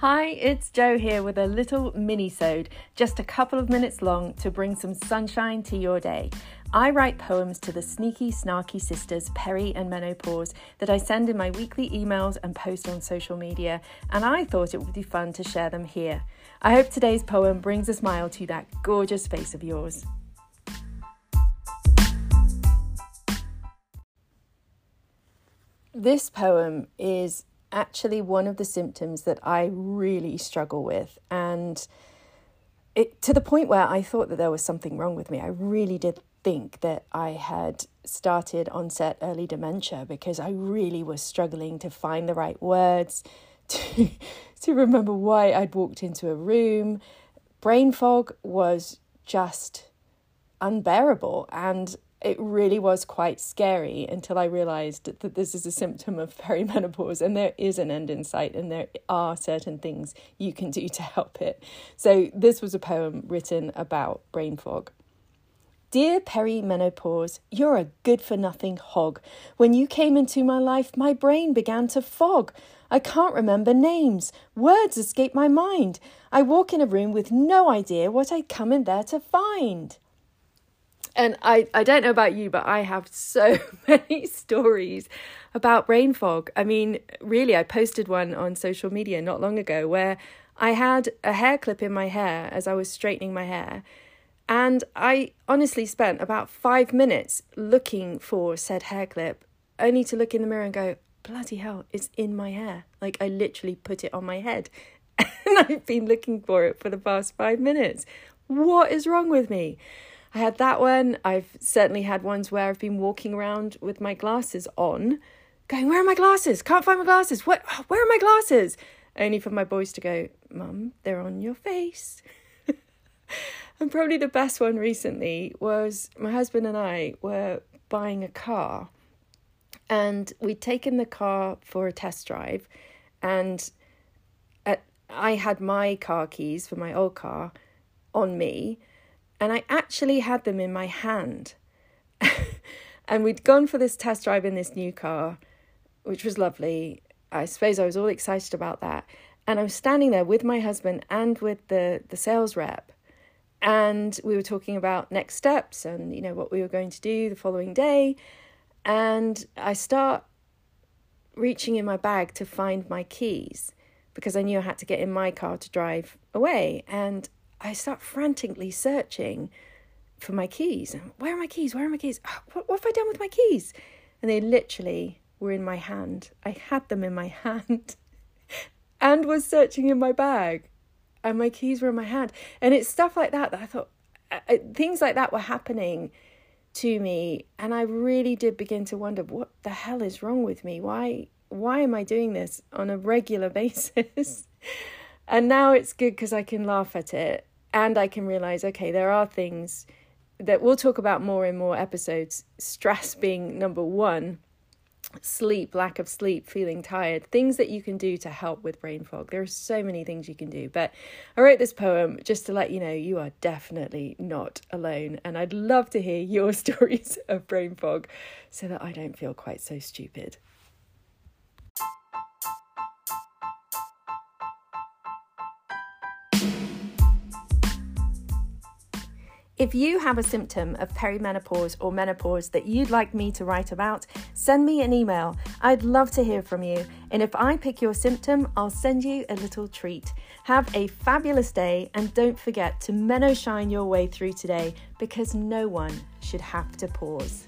Hi, it's Jo here with a little mini-sode, just a couple of minutes long to bring some sunshine to your day. I write poems to the sneaky, snarky sisters Perry and Menopause that I send in my weekly emails and post on social media, and I thought it would be fun to share them here. I hope today's poem brings a smile to that gorgeous face of yours. This poem is actually one of the symptoms that I really struggle with. And it to the point where I thought that there was something wrong with me. I really did think that I had started onset early dementia because I really was struggling to find the right words, to, to remember why I'd walked into a room. Brain fog was just unbearable. And it really was quite scary until I realized that this is a symptom of perimenopause and there is an end in sight and there are certain things you can do to help it. So, this was a poem written about brain fog. Dear perimenopause, you're a good for nothing hog. When you came into my life, my brain began to fog. I can't remember names. Words escape my mind. I walk in a room with no idea what I'd come in there to find. And I, I don't know about you, but I have so many stories about brain fog. I mean, really, I posted one on social media not long ago where I had a hair clip in my hair as I was straightening my hair. And I honestly spent about five minutes looking for said hair clip, only to look in the mirror and go, bloody hell, it's in my hair. Like I literally put it on my head. And I've been looking for it for the past five minutes. What is wrong with me? I had that one. I've certainly had ones where I've been walking around with my glasses on, going, Where are my glasses? Can't find my glasses. What, where are my glasses? Only for my boys to go, Mum, they're on your face. and probably the best one recently was my husband and I were buying a car. And we'd taken the car for a test drive. And at, I had my car keys for my old car on me and I actually had them in my hand. and we'd gone for this test drive in this new car, which was lovely. I suppose I was all excited about that. And I was standing there with my husband and with the, the sales rep. And we were talking about next steps and, you know, what we were going to do the following day. And I start reaching in my bag to find my keys because I knew I had to get in my car to drive away. And I start frantically searching for my keys. Where are my keys? Where are my keys? What, what have I done with my keys? And they literally were in my hand. I had them in my hand and was searching in my bag. And my keys were in my hand. And it's stuff like that that I thought, uh, uh, things like that were happening to me. And I really did begin to wonder what the hell is wrong with me? Why, why am I doing this on a regular basis? and now it's good because I can laugh at it and I can realize, okay, there are things that we'll talk about more in more episodes. Stress being number one, sleep, lack of sleep, feeling tired, things that you can do to help with brain fog. There are so many things you can do. But I wrote this poem just to let you know you are definitely not alone. And I'd love to hear your stories of brain fog so that I don't feel quite so stupid. If you have a symptom of perimenopause or menopause that you'd like me to write about, send me an email. I'd love to hear from you. And if I pick your symptom, I'll send you a little treat. Have a fabulous day and don't forget to meno shine your way through today because no one should have to pause.